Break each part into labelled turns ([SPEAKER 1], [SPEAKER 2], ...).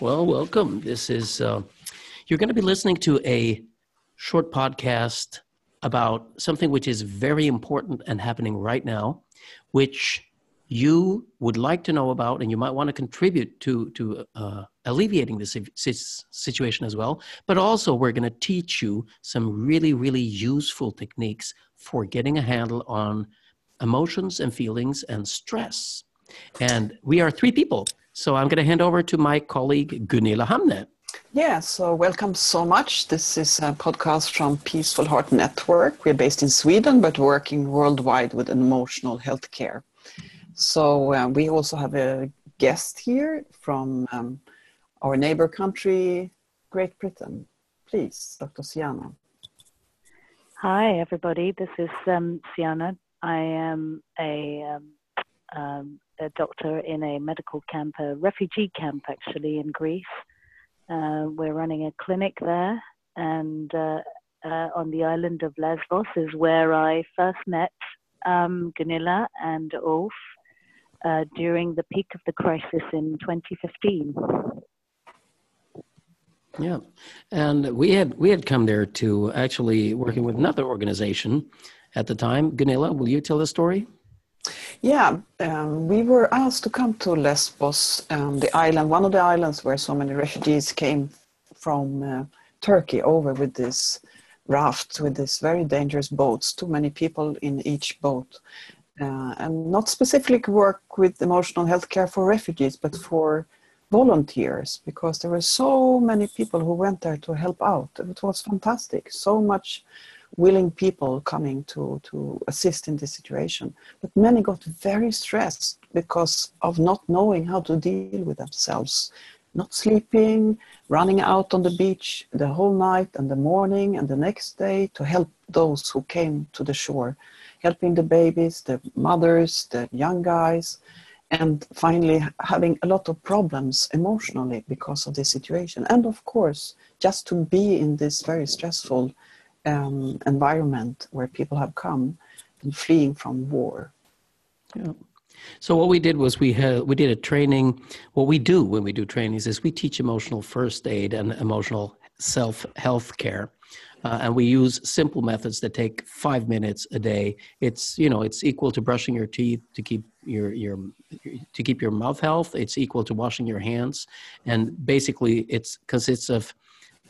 [SPEAKER 1] Well, welcome. This is, uh, you're going to be listening to a short podcast about something which is very important and happening right now, which you would like to know about and you might want to contribute to, to uh, alleviating this situation as well. But also, we're going to teach you some really, really useful techniques for getting a handle on emotions and feelings and stress. And we are three people. So I'm going to hand over to my colleague Gunilla Hamne.
[SPEAKER 2] Yeah, so welcome so much. This is a podcast from Peaceful Heart Network. We're based in Sweden, but working worldwide with emotional health care. So uh, we also have a guest here from um, our neighbor country, Great Britain. Please, Dr. Siana.
[SPEAKER 3] Hi, everybody. This is um, Siana. I am a um, um, a doctor in a medical camp, a refugee camp actually in Greece. Uh, we're running a clinic there, and uh, uh, on the island of Lesbos is where I first met um, Gunilla and Ulf uh, during the peak of the crisis in 2015.
[SPEAKER 1] Yeah, and we had we had come there to actually working with another organization at the time. Gunilla, will you tell the story?
[SPEAKER 2] Yeah, um, we were asked to come to Lesbos, um, the island, one of the islands where so many refugees came from uh, Turkey over with this raft, with these very dangerous boats, too many people in each boat. Uh, and not specifically work with emotional health care for refugees, but for volunteers, because there were so many people who went there to help out. It was fantastic. So much willing people coming to, to assist in this situation. But many got very stressed because of not knowing how to deal with themselves, not sleeping, running out on the beach the whole night and the morning and the next day to help those who came to the shore, helping the babies, the mothers, the young guys, and finally having a lot of problems emotionally because of this situation. And of course, just to be in this very stressful um, environment where people have come and fleeing from war.
[SPEAKER 1] Yeah. So what we did was we had, we did a training. What we do when we do trainings is we teach emotional first aid and emotional self health care. Uh, and we use simple methods that take five minutes a day. It's you know it's equal to brushing your teeth to keep your your to keep your mouth health. It's equal to washing your hands, and basically it consists of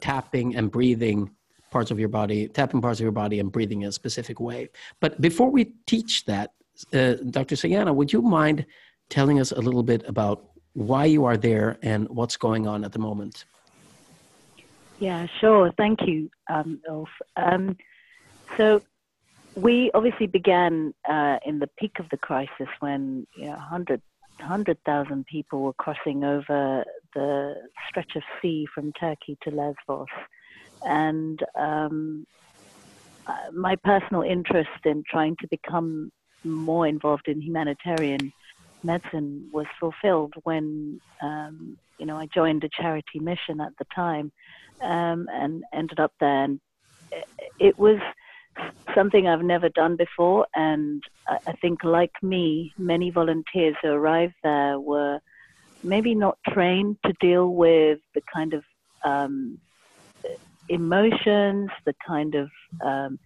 [SPEAKER 1] tapping and breathing parts of your body, tapping parts of your body and breathing in a specific way. But before we teach that, uh, Dr. Sayana, would you mind telling us a little bit about why you are there and what's going on at the moment?
[SPEAKER 3] Yeah, sure. Thank you, um, Ulf. Um, so we obviously began uh, in the peak of the crisis when you know, 100 100,000 people were crossing over the stretch of sea from Turkey to Lesbos and um, uh, my personal interest in trying to become more involved in humanitarian medicine was fulfilled when um, you know I joined a charity mission at the time um, and ended up there. And it was something I've never done before, and I think, like me, many volunteers who arrived there were maybe not trained to deal with the kind of um, emotions, the kind of um,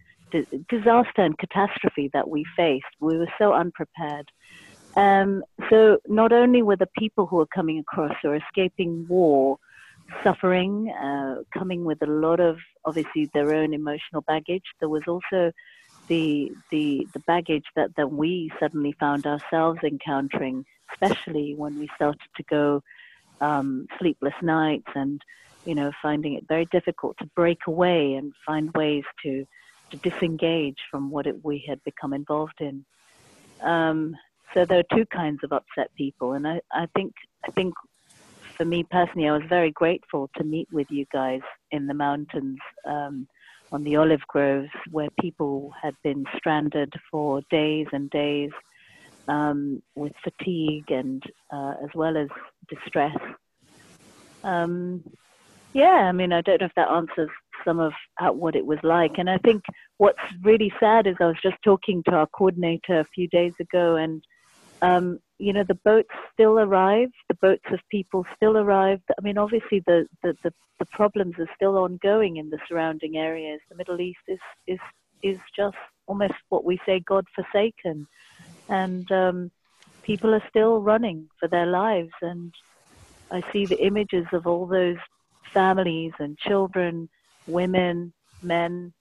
[SPEAKER 3] disaster and catastrophe that we faced. We were so unprepared. Um, so not only were the people who were coming across or escaping war suffering, uh, coming with a lot of obviously their own emotional baggage, there was also the the the baggage that that we suddenly found ourselves encountering, especially when we started to go um, sleepless nights and you know, finding it very difficult to break away and find ways to, to disengage from what it, we had become involved in. Um, so there are two kinds of upset people, and I, I think I think for me personally, I was very grateful to meet with you guys in the mountains um, on the olive groves where people had been stranded for days and days um, with fatigue and uh, as well as distress. Um, yeah, I mean, I don't know if that answers some of what it was like. And I think what's really sad is I was just talking to our coordinator a few days ago, and um, you know, the boats still arrive, the boats of people still arrive. I mean, obviously, the, the, the, the problems are still ongoing in the surrounding areas. The Middle East is, is, is just almost what we say God forsaken. And um, people are still running for their lives. And I see the images of all those families and children, women, men,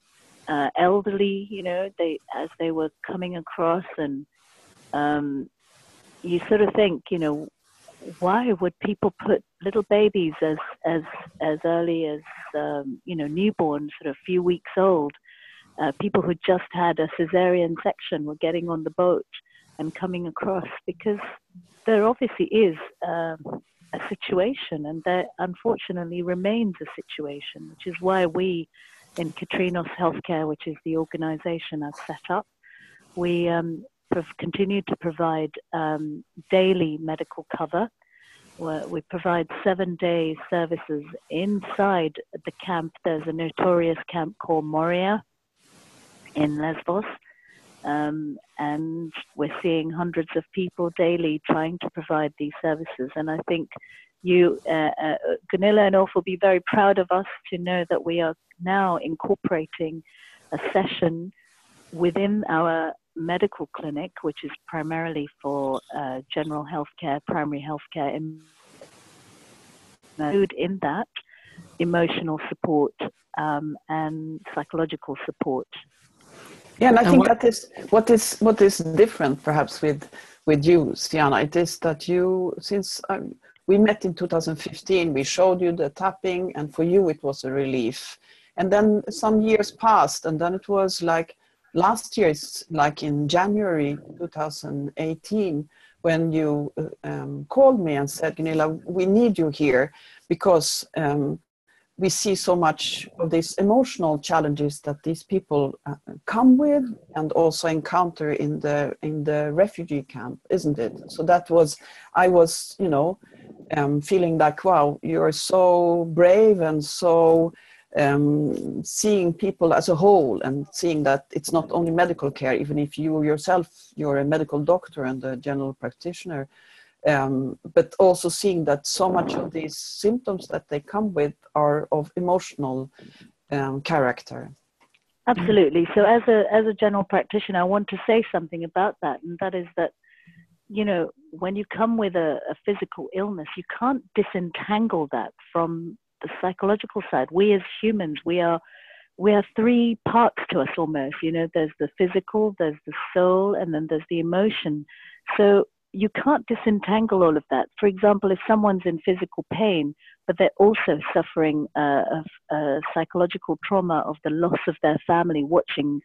[SPEAKER 3] uh, elderly, you know, they as they were coming across and um, you sort of think, you know, why would people put little babies as as as early as um, you know newborns, sort of few weeks old? Uh, people who just had a cesarean section were getting on the boat and coming across because there obviously is um, a situation, and there unfortunately remains a situation, which is why we in Kitrinos Healthcare, which is the organization I've set up, we um, continue to provide um, daily medical cover. We provide seven day services inside the camp. There's a notorious camp called Moria in Lesbos. Um, and we're seeing hundreds of people daily trying to provide these services. And I think you, uh, uh, Gunilla and Ulf, will be very proud of us to know that we are now incorporating a session within our medical clinic, which is primarily for uh, general healthcare, primary healthcare, include in that emotional support um, and psychological support.
[SPEAKER 2] Yeah, and I think that is what is what is different, perhaps with with you, Siana. It is that you, since um, we met in 2015, we showed you the tapping, and for you it was a relief. And then some years passed, and then it was like last year, it's like in January 2018, when you uh, um, called me and said, Gunilla, we need you here because um, we see so much of these emotional challenges that these people uh, come with and also encounter in the in the refugee camp isn't it? So that was i was you know um, feeling like wow you're so brave and so um, seeing people as a whole and seeing that it's not only medical care, even if you yourself, you're a medical doctor and a general practitioner, um, but also seeing that so much of these symptoms that they come with are of emotional um, character.
[SPEAKER 3] Absolutely. So, as a as a general practitioner, I want to say something about that, and that is that you know when you come with a, a physical illness, you can't disentangle that from the psychological side. We as humans, we are we are three parts to us almost. You know, there's the physical, there's the soul, and then there's the emotion. So you can't disentangle all of that. For example, if someone's in physical pain, but they're also suffering a, a, psychological trauma of the loss of their family, watching,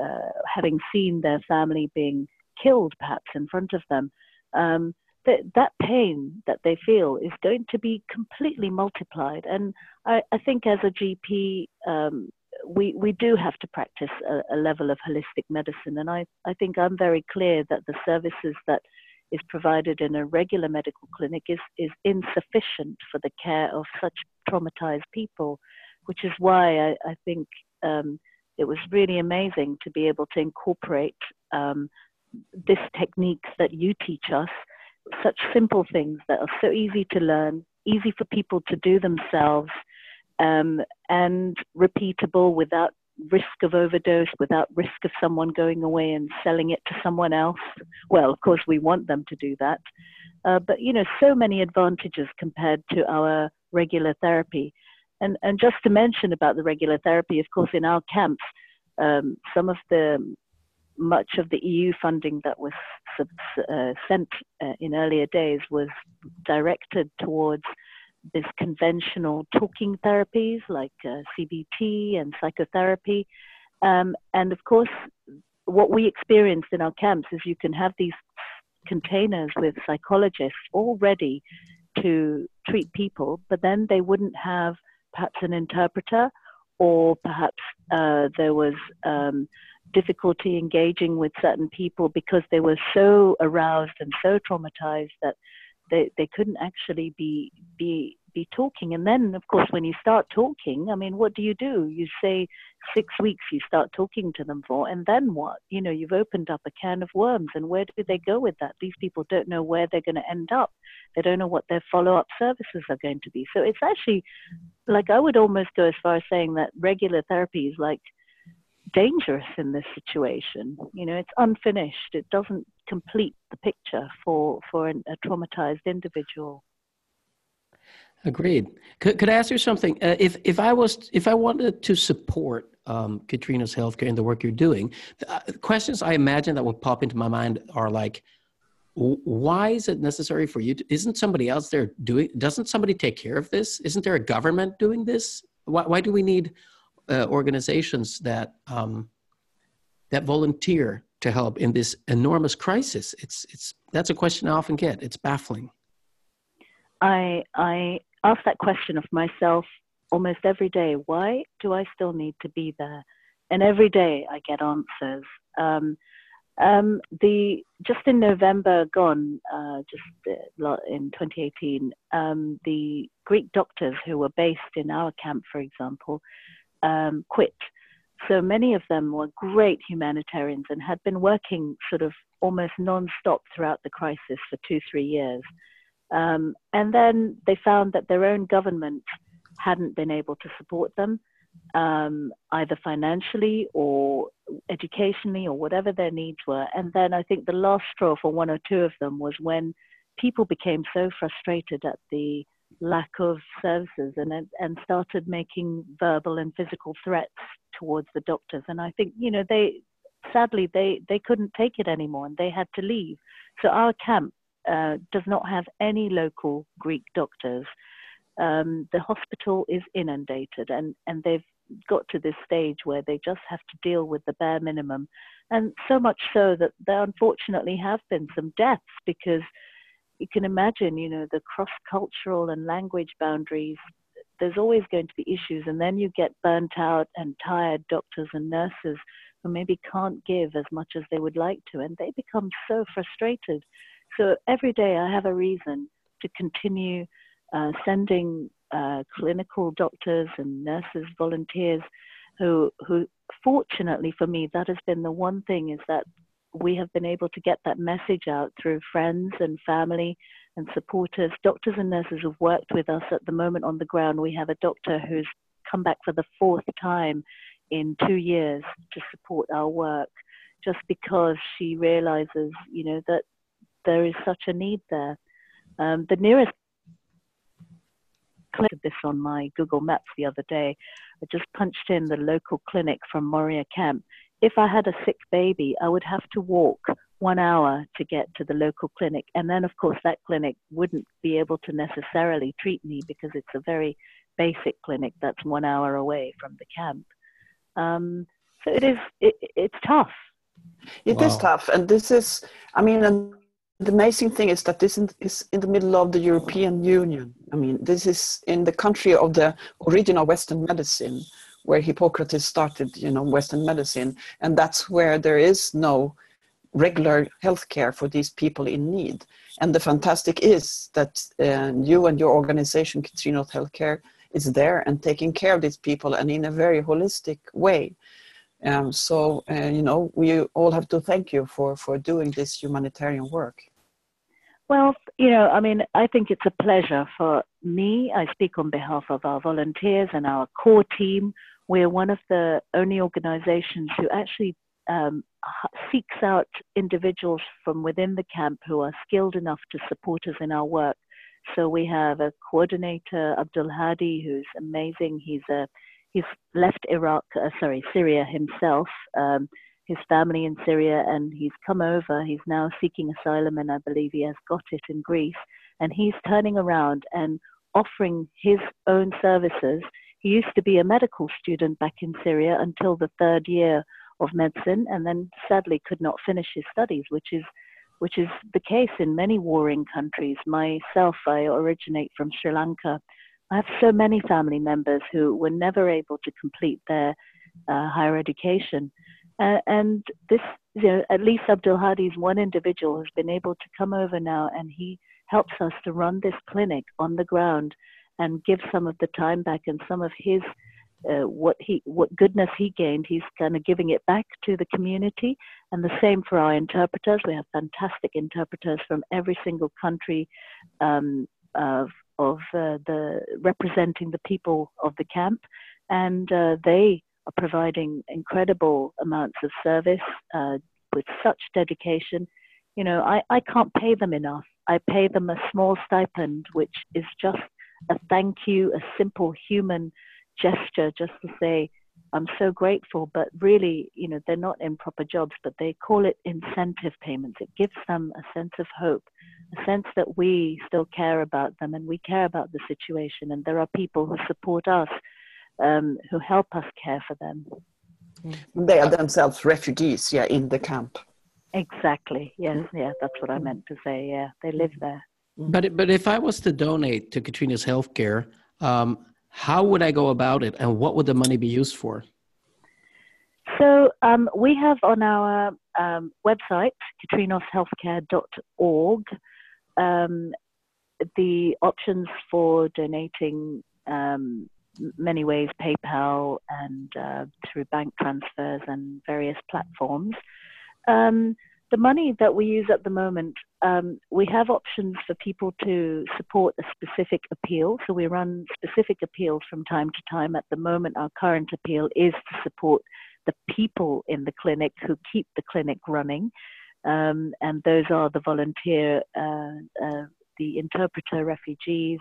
[SPEAKER 3] uh, having seen their family being killed perhaps in front of them, um, that that pain that they feel is going to be completely multiplied. And I, I think as a GP, um, we, we do have to practice a, a, level of holistic medicine. And I, I think I'm very clear that the services that is provided in a regular medical clinic is, is insufficient for the care of such traumatized people, which is why I, I think um, it was really amazing to be able to incorporate um, this techniques that you teach us such simple things that are so easy to learn, easy for people to do themselves, um, and repeatable without risk of overdose, without risk of someone going away and selling it to someone else. Well, of course, we want them to do that. Uh, but, you know, so many advantages compared to our regular therapy. And, and just to mention about the regular therapy, of course, in our camps, um, some of the much of the EU funding that was uh, sent uh, in earlier days was directed towards this conventional talking therapies like uh, CBT and psychotherapy. Um, and of course, what we experienced in our camps is you can have these containers with psychologists all ready to treat people, but then they wouldn't have perhaps an interpreter or perhaps uh, there was um, difficulty engaging with certain people because they were so aroused and so traumatized that they, they couldn't actually be be be talking. And then, of course, when you start talking, I mean, what do you do? You say six weeks you start talking to them for, and then what? You know, you've opened up a can of worms, and where do they go with that? These people don't know where they're going to end up. They don't know what their follow up services are going to be. So it's actually like I would almost go as far as saying that regular therapy is like dangerous in this situation. You know, it's unfinished. It doesn't complete the picture for for an, a traumatized individual.
[SPEAKER 1] Agreed. Could, could I ask you something? Uh, if if I was if I wanted to support um, Kitrinos healthcare and the work you're doing, the uh, questions I imagine that would pop into my mind are like, why is it necessary for you? To, isn't somebody else there doing? Doesn't somebody take care of this? Isn't there a government doing this? Why, why do we need uh, organizations that um, that volunteer to help in this enormous crisis? It's it's that's a question I often get. It's baffling.
[SPEAKER 3] I I ask that question of myself almost every day. Why do I still need to be there? And every day I get answers. Um, um, the just in November gone, uh, just uh, in 2018, um, the Greek doctors who were based in our camp, for example, um, quit. So many of them were great humanitarians and had been working sort of almost non-stop throughout the crisis for two, three years. Um, and then they found that their own government hadn't been able to support them, um, either financially or educationally or whatever their needs were. And then I think the last straw for one or two of them was when people became so frustrated at the lack of services and and started making verbal and physical threats towards the doctors. And i think you know they sadly they they couldn't take it anymore and they had to leave. So our camp uh, does not have any local greek doctors. Um, the hospital is inundated and and they've got to this stage where they just have to deal with the bare minimum. And so much so that there unfortunately have been some deaths because you can imagine, you know, the cross cultural and language boundaries, there's always going to be issues. And then you get burnt out and tired doctors and nurses who maybe can't give as much as they would like to. And they become so frustrated. So every day I have a reason to continue uh, sending uh, clinical doctors and nurses, volunteers who, who fortunately for me, that has been the one thing is that we have been able to get that message out through friends and family and supporters, doctors and nurses who've worked with us at the moment on the ground. We have a doctor who's come back for the fourth time in two years to support our work just because she realizes, you know, that there is such a need there. Um, the nearest clicked this on my Google Maps the other day. I just punched in the local clinic from Moria Camp if I had a sick baby, I would have to walk one hour to get to the local clinic. And then, of course, that clinic wouldn't be able to necessarily treat me because it's a very basic clinic that's one hour away from the camp. Um, so it is, it, it's tough.
[SPEAKER 2] It wow. is tough. And this is, I mean, and the amazing thing is that this is in the middle of the European Union. I mean, this is in the country of the original Western medicine where Hippocrates started, you know, Western medicine, and that's where there is no regular health care for these people in need. And the fantastic is that uh, you and your organization, Katrina Healthcare, is there and taking care of these people and in a very holistic way. Um, so, uh, you know, we all have to thank you for, for doing this humanitarian work.
[SPEAKER 3] Well, you know, I mean, I think it's a pleasure for me. I speak on behalf of our volunteers and our core team. We're one of the only organizations who actually um, seeks out individuals from within the camp who are skilled enough to support us in our work. So we have a coordinator, Abdul Hadi, who's amazing. He's a he's left Iraq, uh, sorry, Syria himself. Um, his family in Syria and he's come over. He's now seeking asylum and I believe he has got it in Greece. And he's turning around and offering his own services. He used to be a medical student back in Syria until the third year of medicine and then sadly could not finish his studies, which is which is the case in many warring countries. Myself, I originate from Sri Lanka. I have so many family members who were never able to complete their uh, higher education. Uh, and this, you know, at least Abdul Hadi is one individual who's been able to come over now and he helps us to run this clinic on the ground. and give some of the time back and some of his uh, what he what goodness he gained. He's kind of giving it back to the community. And the same for our interpreters. We have fantastic interpreters from every single country um, of of uh, the representing the people of the camp. And uh, they are providing incredible amounts of service uh, with such dedication you know I, I can't pay them enough i pay them a small stipend which is just a thank you a simple human gesture just to say, I'm so grateful, but really, you know, they're not in proper jobs, but they call it incentive payments. It gives them a sense of hope, a sense that we still care about them and we care about the situation. And there are people who support us, um, who help us care for them.
[SPEAKER 2] They are themselves refugees, yeah, in the camp.
[SPEAKER 3] Exactly. Yes. Yeah, that's what I meant to say. Yeah, they live there.
[SPEAKER 1] But but if I was to donate to Kitrinos healthcare, um, how would I go about it and what would the money be used for?
[SPEAKER 3] So um, we have on our um, website, kitrinoshealthcare.org, um, the options for donating um, many ways, PayPal and uh, through bank transfers and various platforms. Um, the money that we use at the moment, um, we have options for people to support a specific appeal. So we run specific appeals from time to time. At the moment, our current appeal is to support the people in the clinic who keep the clinic running. Um, and those are the volunteer, uh, uh, the interpreter refugees,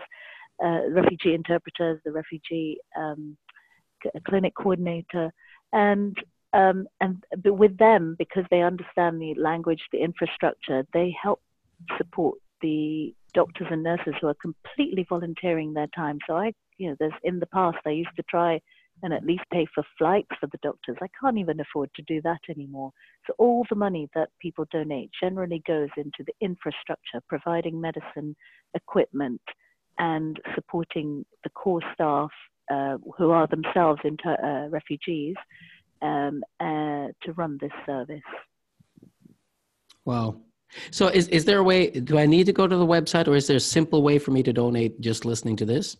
[SPEAKER 3] uh, refugee interpreters, the refugee um, clinic coordinator, and um, and but with them, because they understand the language, the infrastructure, they help support the doctors and nurses who are completely volunteering their time. So I, you know, there's in the past I used to try and at least pay for flights for the doctors. I can't even afford to do that anymore. So all the money that people donate generally goes into the infrastructure, providing medicine, equipment, and supporting the core staff uh, who are themselves inter- uh, refugees um, uh, to run this service.
[SPEAKER 1] Wow. So, is, is there a way? Do I need to go to the website, or is there a simple way for me to donate just listening to this?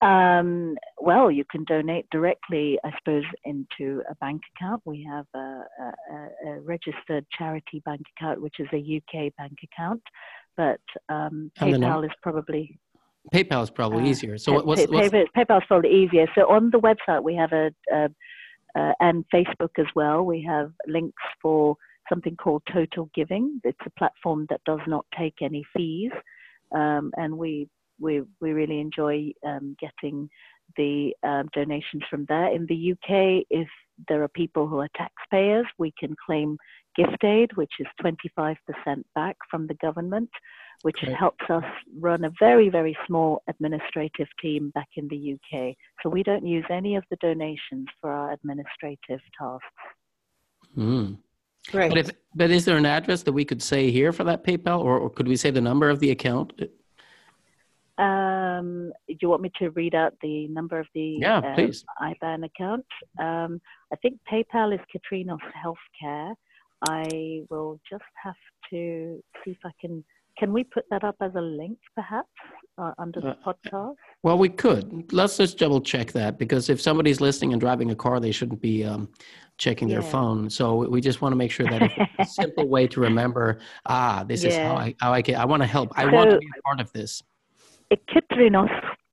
[SPEAKER 3] Um, well, you can donate directly, I suppose, into a bank account. We have a, a, a registered charity bank account, which is a UK bank account, but um, PayPal is probably
[SPEAKER 1] PayPal is probably uh, easier. So,
[SPEAKER 3] what's, what's PayPal is probably easier. So, on the website, we have a, a uh, and Facebook as well. We have links for something called Total Giving. It's a platform that does not take any fees, um, and we we we really enjoy um, getting the um, donations from there. In the UK, if there are people who are taxpayers, we can claim gift aid, which is 25% back from the government which okay. helps us run a very, very small administrative team back in the UK. So we don't use any of the donations for our administrative tasks.
[SPEAKER 1] Mm. Great. But, if, but is there an address that we could say here for that PayPal, or, or could we say the number of the account?
[SPEAKER 3] Um, do you want me to read out the number of the
[SPEAKER 1] yeah, please.
[SPEAKER 3] IBAN account? Um, I think PayPal is Kitrinos Healthcare. I will just have to see if I can can we put that up as a link, perhaps, uh, under the uh, podcast?
[SPEAKER 1] Well, we could. Let's just double check that because if somebody's listening and driving a car, they shouldn't be um, checking yeah. their phone. So we just want to make sure that it's a simple way to remember. Ah, this yeah. is how I how I can. I want to help. I so, want to be a part of this.
[SPEAKER 3] Kitrinos,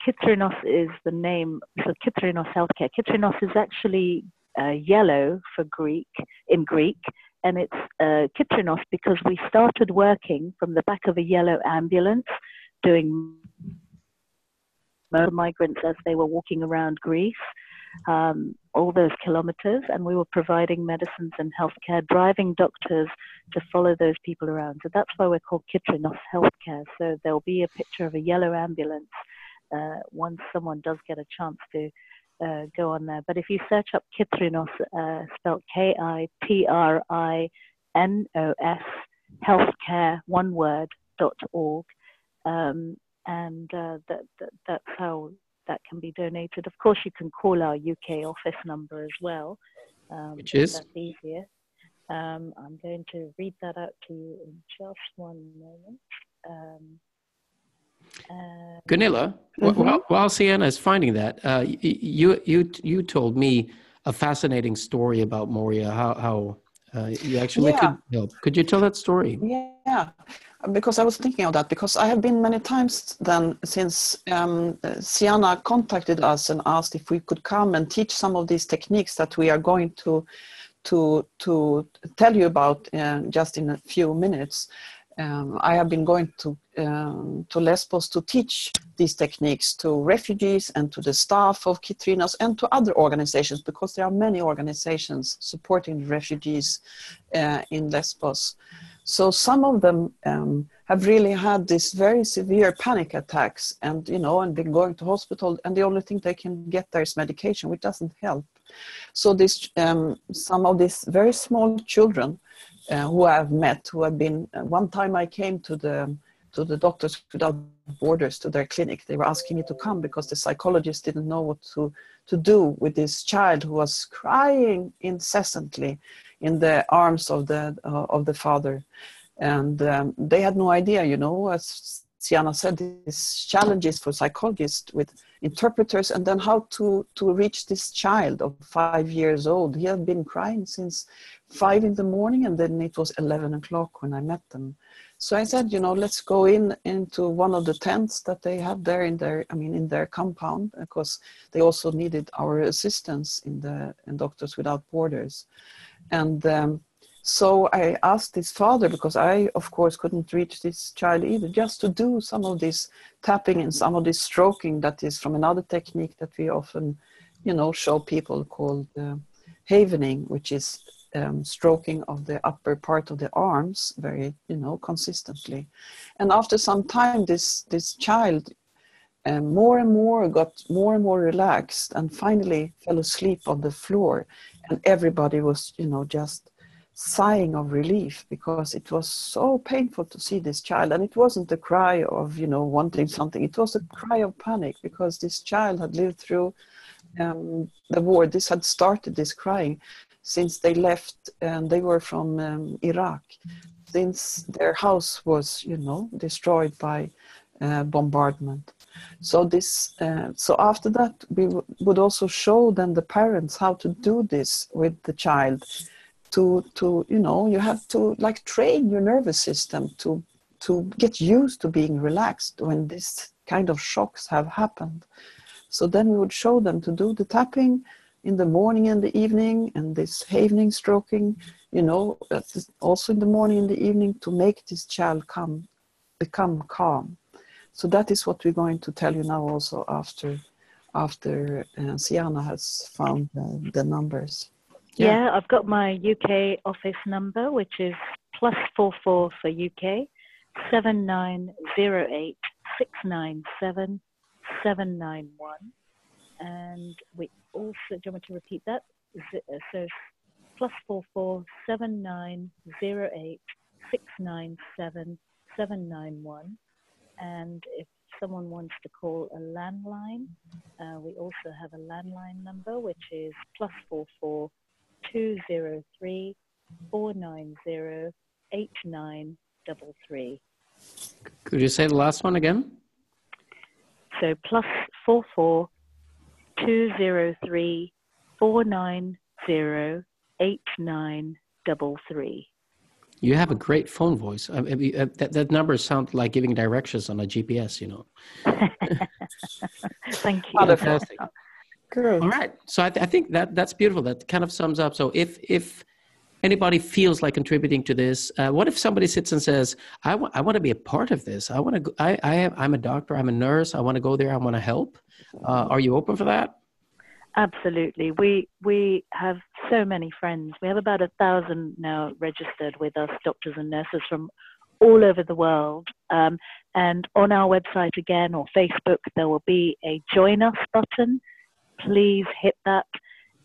[SPEAKER 3] Kitrinos is the name. So Kitrinos Healthcare. Kitrinos is actually uh, yellow for Greek in Greek, and it's uh, because we started working from the back of a yellow ambulance doing migrants as they were walking around Greece, um, all those kilometers, and we were providing medicines and healthcare, driving doctors to follow those people around. So that's why we're called Kitrinos Healthcare. So there'll be a picture of a yellow ambulance uh, once someone does get a chance to uh, go on there. But if you search up Kitrinos, uh, spelled K I T R I N O S, healthcare, one word, dot org, um, and uh, that, that, that's how that can be donated. Of course, you can call our UK office number as well,
[SPEAKER 1] um, which is
[SPEAKER 3] that's easier. Um, I'm going to read that out to you in just one moment.
[SPEAKER 1] Gunilla, wh- while, Sienna is finding that, uh, you you you told me a fascinating story about Moria. How how uh, you actually
[SPEAKER 2] Yeah.
[SPEAKER 1] could help. Could you tell that story?
[SPEAKER 2] Yeah, because I was thinking of that because I have been many times then since um, Sienna contacted us and asked if we could come and teach some of these techniques that we are going to to to tell you about uh, just in a few minutes. Um, I have been going to um, to Lesbos to teach these techniques to refugees and to the staff of Kitrinos and to other organizations because there are many organizations supporting refugees uh, in Lesbos. So some of them um, have really had these very severe panic attacks, and you know, and been going to hospital, and the only thing they can get there is medication, which doesn't help. So this, um, some of these very small children uh, who I've met, who have been. Uh, one time I came to the to the Doctors Without Borders to their clinic. They were asking me to come because the psychologist didn't know what to to do with this child who was crying incessantly in the arms of the uh, of the father, and um, they had no idea. You know, as Sienna said, these challenges for psychologists with interpreters, and then how to to reach this child of five years old. He had been crying since five in the morning, and then it was eleven o'clock when I met them. So I said, you know, let's go in into one of the tents that they have there in their, I mean, in their compound, because they also needed our assistance in the in Doctors Without Borders, and um, so I asked his father because I, of course, couldn't reach this child either, just to do some of this tapping and some of this stroking that is from another technique that we often, you know, show people called uh, havening, which is um, stroking of the upper part of the arms very, you know, consistently. And after some time, this this child um, more and more got more and more relaxed, and finally fell asleep on the floor, and everybody was, you know, just sighing of relief because it was so painful to see this child. And it wasn't a cry of you know wanting something. It was a cry of panic because this child had lived through um, the war. This had started this crying since they left and they were from um, iraq. Since their house was you know destroyed by uh, bombardment. So this uh, so after that we w- would also show then the parents how to do this with the child to to you know you have to like train your nervous system to to get used to being relaxed when this kind of shocks have happened. So then we would show them to do the tapping in the morning and the evening and this havening stroking you know also in the morning and the evening to make this child come become calm. So that is what we're going to tell you now also after after uh, Sienna has found uh, the numbers
[SPEAKER 1] Yeah.
[SPEAKER 3] Yeah. I've got my UK office number, which is plus four four for UK, seven nine zero eight six nine seven seven nine one, and we also. Do you want me to repeat that? Uh, So plus four four seven nine zero eight six nine seven seven nine one, and if someone wants to call a landline, uh, we also have a landline number, which is plus four four. 203 490 8933.
[SPEAKER 1] Could you say the last one again?
[SPEAKER 3] So plus 44 203 490 8933.
[SPEAKER 1] You have a great phone voice. I mean, uh, that, that number sounds like giving directions on a GPS, you know.
[SPEAKER 3] Thank you.
[SPEAKER 1] Fantastic.
[SPEAKER 2] Good.
[SPEAKER 1] All right. So I, th- I think that that's beautiful. That kind of sums up. So if if anybody feels like contributing to this, uh, what if somebody sits and says, "I want I want to be a part of this. I want to. Go, I I am, I'm a doctor. I'm a nurse. I want to go there. I want to help." Uh, are you open for that?
[SPEAKER 3] Absolutely. We we have so many friends. We have about a thousand now registered with us, doctors and nurses from all over the world. Um, and on our website again or Facebook, there will be a join us button. Please hit that.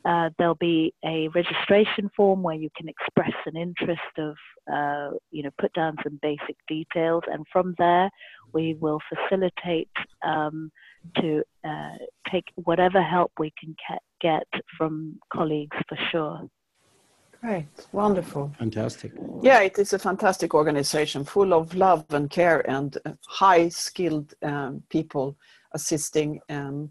[SPEAKER 3] Uh, there'll be a registration form where you can express an interest of, uh, you know, put down some basic details, and from there we will facilitate um, to uh, take whatever help we can get from colleagues for sure.
[SPEAKER 2] Great, wonderful.
[SPEAKER 1] Fantastic.
[SPEAKER 2] Yeah, it is a fantastic organization full of love and care and uh, high skilled um, people assisting um,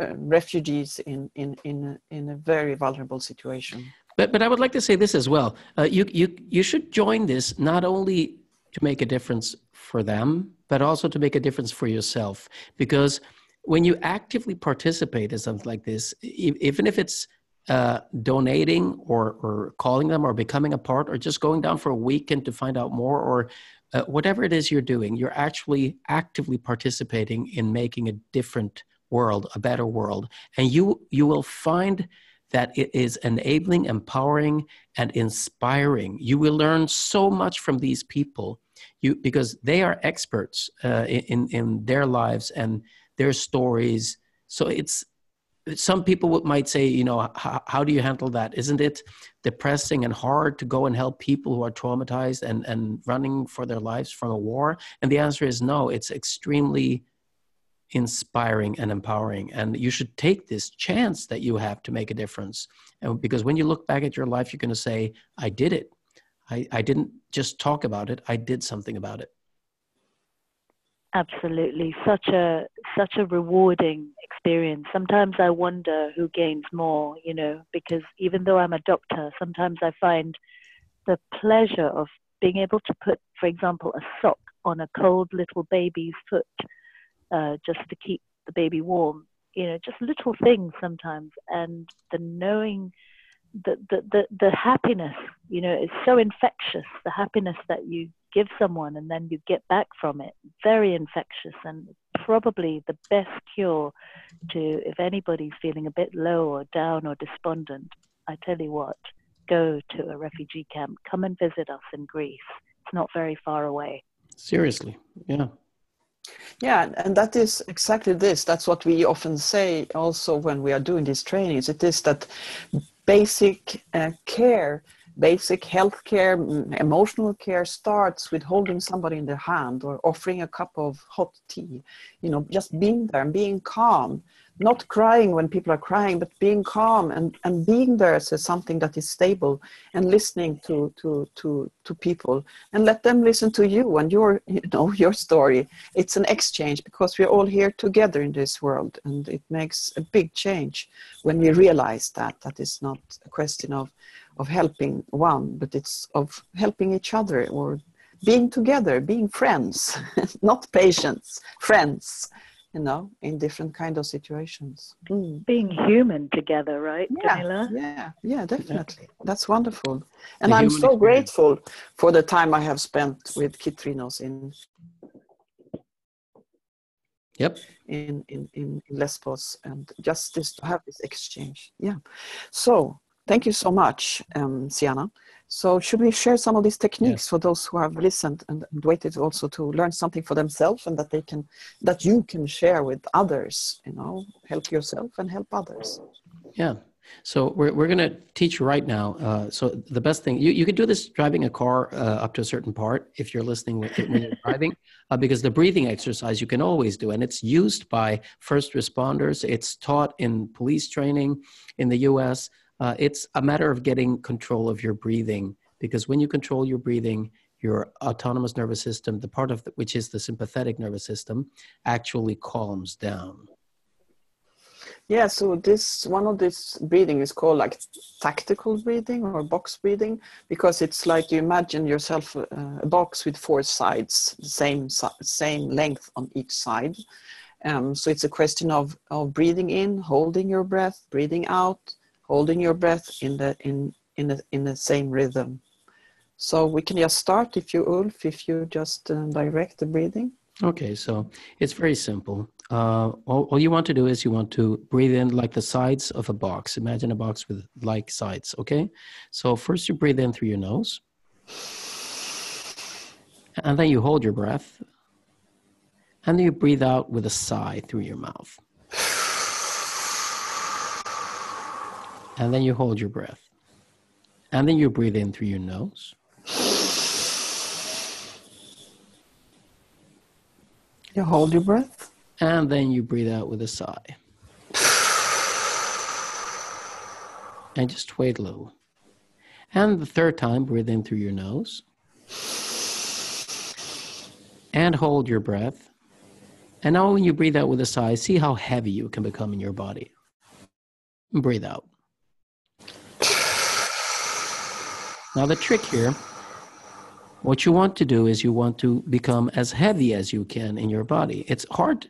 [SPEAKER 2] uh, refugees in, in, in, a, in a very vulnerable situation.
[SPEAKER 1] But, but I would like to say this as well. Uh, you, you, you should join this not only to make a difference for them, but also to make a difference for yourself. Because when you actively participate in something like this, even if it's uh, donating or, or calling them or becoming a part or just going down for a weekend to find out more or uh, whatever it is you're doing, you're actually actively participating in making a different world, a better world. And you, you will find that it is enabling, empowering, and inspiring. You will learn so much from these people you, because they are experts uh, in, in their lives and their stories. So it's some people might say, you know, how, how, do you handle that? Isn't it depressing and hard to go and help people who are traumatized and, and running for their lives from a war? And the answer is no, it's extremely inspiring and empowering. And you should take this chance that you have to make a difference. And because when you look back at your life, you're going to say, I did it. I, I didn't just talk about it, I did something about it.
[SPEAKER 3] Absolutely. Such a such a rewarding experience. Sometimes I wonder who gains more, you know, because even though I'm a doctor, sometimes I find the pleasure of being able to put, for example, a sock on a cold little baby's foot uh, just to keep the baby warm. You know, just little things sometimes, and the knowing the, the, the, the happiness, you know, is so infectious. The happiness that you give someone and then you get back from it, very infectious and probably the best cure to if anybody's feeling a bit low or down or despondent. I tell you what, go to a refugee camp. Come and visit us in Greece. It's not very far away.
[SPEAKER 1] Seriously, yeah.
[SPEAKER 2] Yeah, and that is exactly this. That's what we often say also when we are doing these trainings. It is that basic uh, care, basic health care, emotional care starts with holding somebody in the hand or offering a cup of hot tea. You know, just being there and being calm not crying when people are crying, but being calm and, and being there as something that is stable and listening to, to, to, to people and let them listen to you and your, you know, your story. It's an exchange because we're all here together in this world and it makes a big change when we realize that, that is not a question of, of helping one, but it's of helping each other or being together, being friends, not patients, friends you know, in different kind of situations.
[SPEAKER 3] Mm. Being human together, right,
[SPEAKER 2] yeah,
[SPEAKER 3] Camilla?
[SPEAKER 2] Yeah, yeah, definitely. That's wonderful. And the I'm so experience. grateful for the time I have spent with Kitrinos in
[SPEAKER 1] Yep.
[SPEAKER 2] In, in, in Lesbos and just this to have this exchange. Yeah. So thank you so much, um, Sienna. So should we share some of these techniques yes. for those who have listened and, and, waited also to learn something for themselves and that they can that you can share with others, you know, help yourself and help others.
[SPEAKER 1] Yeah. So we're, we're going to teach right now. Uh, so the best thing you, you could do this driving a car uh, up to a certain part if you're listening when you're driving, uh, because the breathing exercise you can always do, and it's used by first responders. It's taught in police training in the U.S. Uh, it's a matter of getting control of your breathing because when you control your breathing, your autonomous nervous system, the part of the, which is the sympathetic nervous system, actually calms down.
[SPEAKER 2] Yeah, so this one of this breathing is called like tactical breathing or box breathing because it's like you imagine yourself uh, a box with four sides, same same length on each side. Um, so it's a question of of breathing in, holding your breath, breathing out, holding your breath in the in in the, in the same rhythm. So we can just start if you Ulf, if you just uh, direct the breathing.
[SPEAKER 1] Okay, so it's very simple. Uh, all, all, you want to do is you want to breathe in like the sides of a box. Imagine a box with like sides. Okay, so first you breathe in through your nose, and then you hold your breath, and then you breathe out with a sigh through your mouth. And then you hold your breath. And then you breathe in through your nose.
[SPEAKER 2] You hold your breath.
[SPEAKER 1] And then you breathe out with a sigh. And just wait a little. And the third time, breathe in through your nose. And hold your breath. And now, when you breathe out with a sigh, see how heavy you can become in your body. Breathe out. Now, the trick here what you want to do is you want to become as heavy as you can in your body. It's hard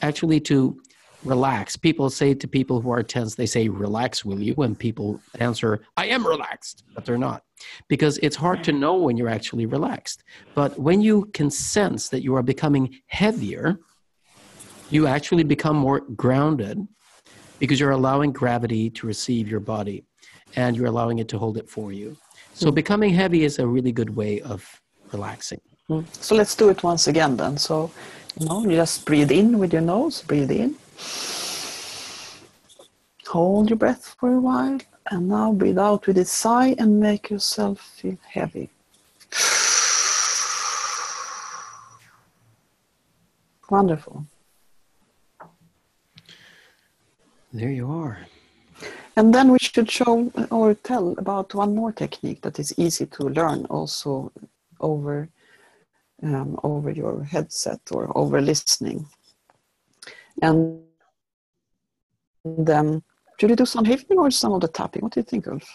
[SPEAKER 1] actually to relax. People say to people who are tense, they say, Relax, will you? When people answer, I am relaxed, but they're not. Because it's hard to know when you're actually relaxed. But when you can sense that you are becoming heavier, you actually become more grounded because you're allowing gravity to receive your body and you're allowing it to hold it for you. So hmm. becoming heavy is a really good way of relaxing. Hmm.
[SPEAKER 2] So let's do it once again then. So, you know, you just breathe in with your nose, breathe in. Hold your breath for a while and now breathe out with a sigh and make yourself feel heavy. Wonderful.
[SPEAKER 1] There you are.
[SPEAKER 2] And then we should show or tell about one more technique that is easy to learn also over um, over your headset or over listening. And then, should we do some hifting or some of the tapping? What do you think, Ulf?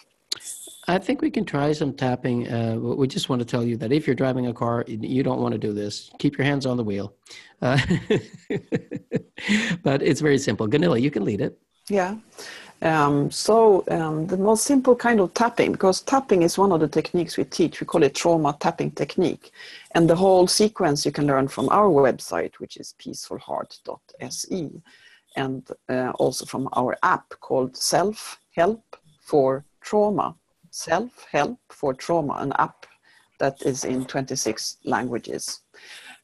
[SPEAKER 1] I think we can try some tapping. Uh, we just want to tell you that if you're driving a car, you don't want to do this. Keep your hands on the wheel. Uh, but it's very simple. Gunilla, you can lead it.
[SPEAKER 2] Yeah. Um, so um, the most simple kind of tapping, because tapping is one of the techniques we teach. We call it trauma tapping technique, and the whole sequence you can learn from our website, which is peacefulheart.se, and uh, also from our app called Self Help for Trauma. Self Help for Trauma, an app that is in 26 languages.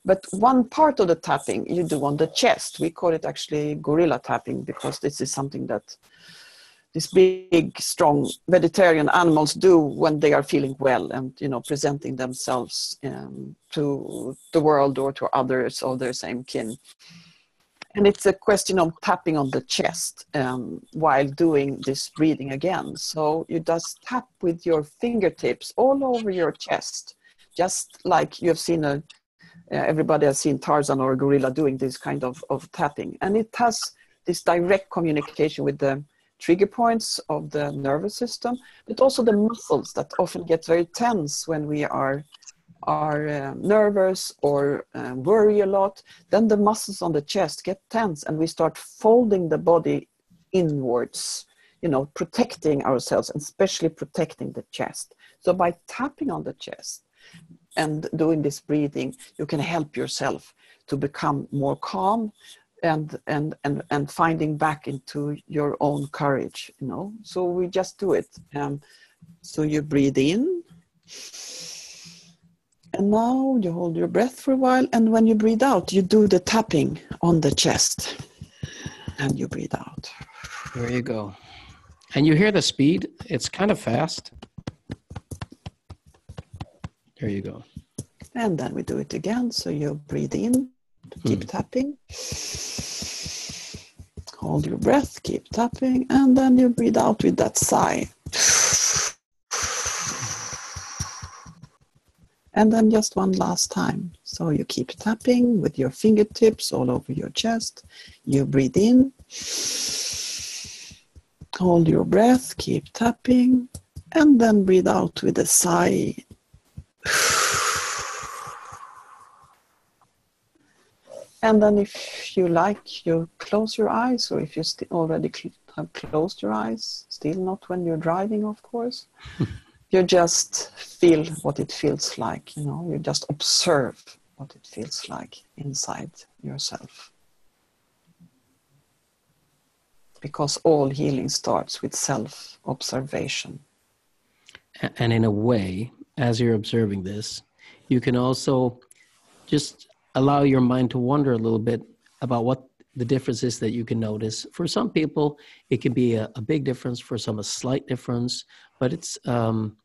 [SPEAKER 2] But one part of the tapping you do on the chest. We call it actually gorilla tapping because this is something that these big, strong vegetarian animals do when they are feeling well and you know presenting themselves um, to the world or to others of their same kin. And it's a question of tapping on the chest um, while doing this breathing again. So you just tap with your fingertips all over your chest, just like you have seen a. Uh, everybody has seen Tarzan or a gorilla doing this kind of, of tapping, and it has this direct communication with the trigger points of the nervous system, but also the muscles that often get very tense when we are are uh, nervous or uh, worry a lot. Then the muscles on the chest get tense, and we start folding the body inwards. You know, protecting ourselves, and especially protecting the chest. So by tapping on the chest and doing this breathing, you can help yourself to become more calm and and and and finding back into your own courage you know? So we just do it. Um, so you breathe in. And now you hold your breath for a while and when you breathe out you do the tapping on the chest and you breathe out.
[SPEAKER 1] There you go. And you hear the speed? It's kind of fast. There you go.
[SPEAKER 2] And then we do it again. So you breathe in keep mm. tapping. Hold your breath keep tapping and then you breathe out with that sigh. And then just one last time. So you keep tapping with your fingertips all over your chest. You breathe in. Hold your breath keep tapping and then breathe out with a sigh And then if you like, you close your eyes, or if you st- already cl- have closed your eyes, still not when you're driving, of course. you just feel what it feels like, you know, you just observe what it feels like inside yourself. Because all healing starts with self observation.
[SPEAKER 1] And in a way, as you're observing this, you can also just allow your mind to wonder a little bit about what the difference is that you can notice. For some people, it can be a, a big difference. For some, a slight difference. But it's um,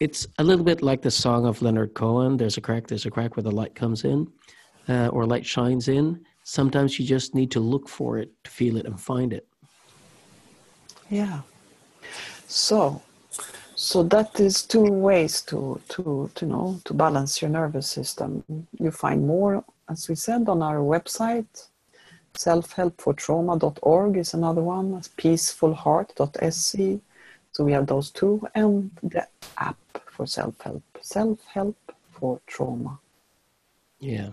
[SPEAKER 1] it's a little bit like the song of Leonard Cohen. There's a crack. There's a crack where the light comes in, uh, or light shines in. Sometimes you just need to look for it to feel it and find it.
[SPEAKER 2] Yeah. So So that is two ways to to to know to balance your nervous system. You find more, as we said, on our website. Selfhelpfortrauma.org is another one. Peacefulheart.se. So we have those two, and the app for self help. Self help for trauma.
[SPEAKER 1] Yeah.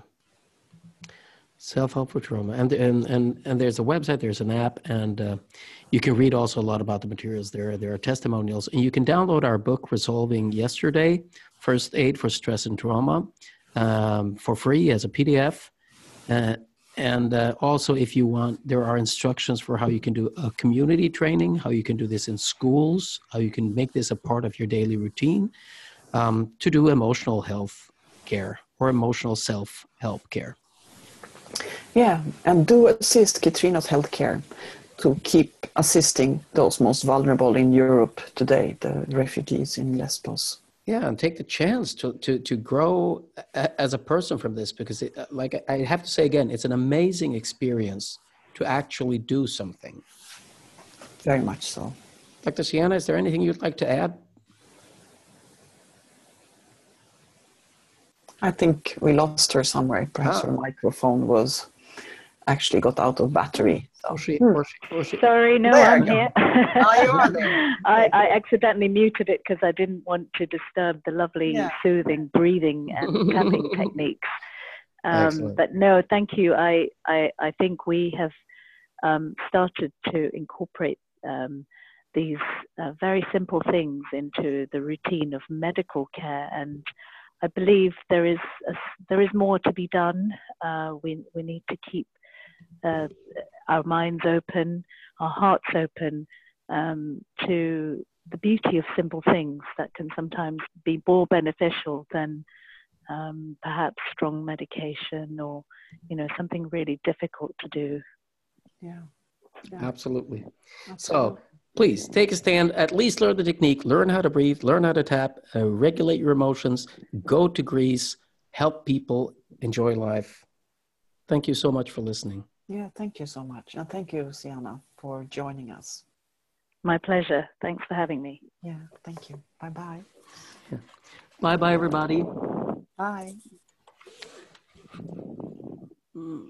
[SPEAKER 1] Self help for trauma, and and and and there's a website, there's an app, and uh, you can read also a lot about the materials there. There are testimonials, and you can download our book, Resolving Yesterday: First Aid for Stress and Trauma, um, for free as a PDF. Uh, and uh, also, if you want, there are instructions for how you can do a community training, how you can do this in schools, how you can make this a part of your daily routine um, to do emotional health care or emotional self help care.
[SPEAKER 2] Yeah, and do assist Kitrinos healthcare to keep assisting those most vulnerable in Europe today, the refugees in Lesbos.
[SPEAKER 1] Yeah, and take the chance to to to grow a, as a person from this because, it, like I have to say again, it's an amazing experience to actually do something.
[SPEAKER 2] Very much so.
[SPEAKER 1] Dr. Sienna, is there anything you'd like to add?
[SPEAKER 2] I think we lost her somewhere. Perhaps
[SPEAKER 1] Ah.
[SPEAKER 2] her microphone was actually got out of battery. So.
[SPEAKER 1] Or she, or she, or she,
[SPEAKER 3] Sorry, no,
[SPEAKER 2] There
[SPEAKER 3] I'm here.
[SPEAKER 2] Oh, you.
[SPEAKER 3] I, I accidentally muted it because I didn't want to disturb the lovely
[SPEAKER 2] Yeah.
[SPEAKER 3] soothing breathing and tapping techniques. Um, but no, thank you. I, I, I think we have um, started to incorporate um, these uh, very simple things into the routine of medical care, and I believe there is a, there is more to be done. Uh, we we need to keep uh, our minds open, our hearts open um, to the beauty of simple things that can sometimes be more beneficial than um, perhaps strong medication or you know something really difficult to do.
[SPEAKER 2] Yeah.
[SPEAKER 1] absolutely. So please take a stand, at least learn the technique, learn how to breathe, learn how to tap, uh, regulate your emotions, go to Greece, help people enjoy life. Thank you so much for listening.
[SPEAKER 2] Yeah, thank you so much. And thank you, Sienna, for joining us.
[SPEAKER 3] My pleasure. Thanks for having me.
[SPEAKER 2] Yeah, thank you. Bye bye.
[SPEAKER 1] Bye bye, everybody.
[SPEAKER 2] Bye.
[SPEAKER 1] Mm.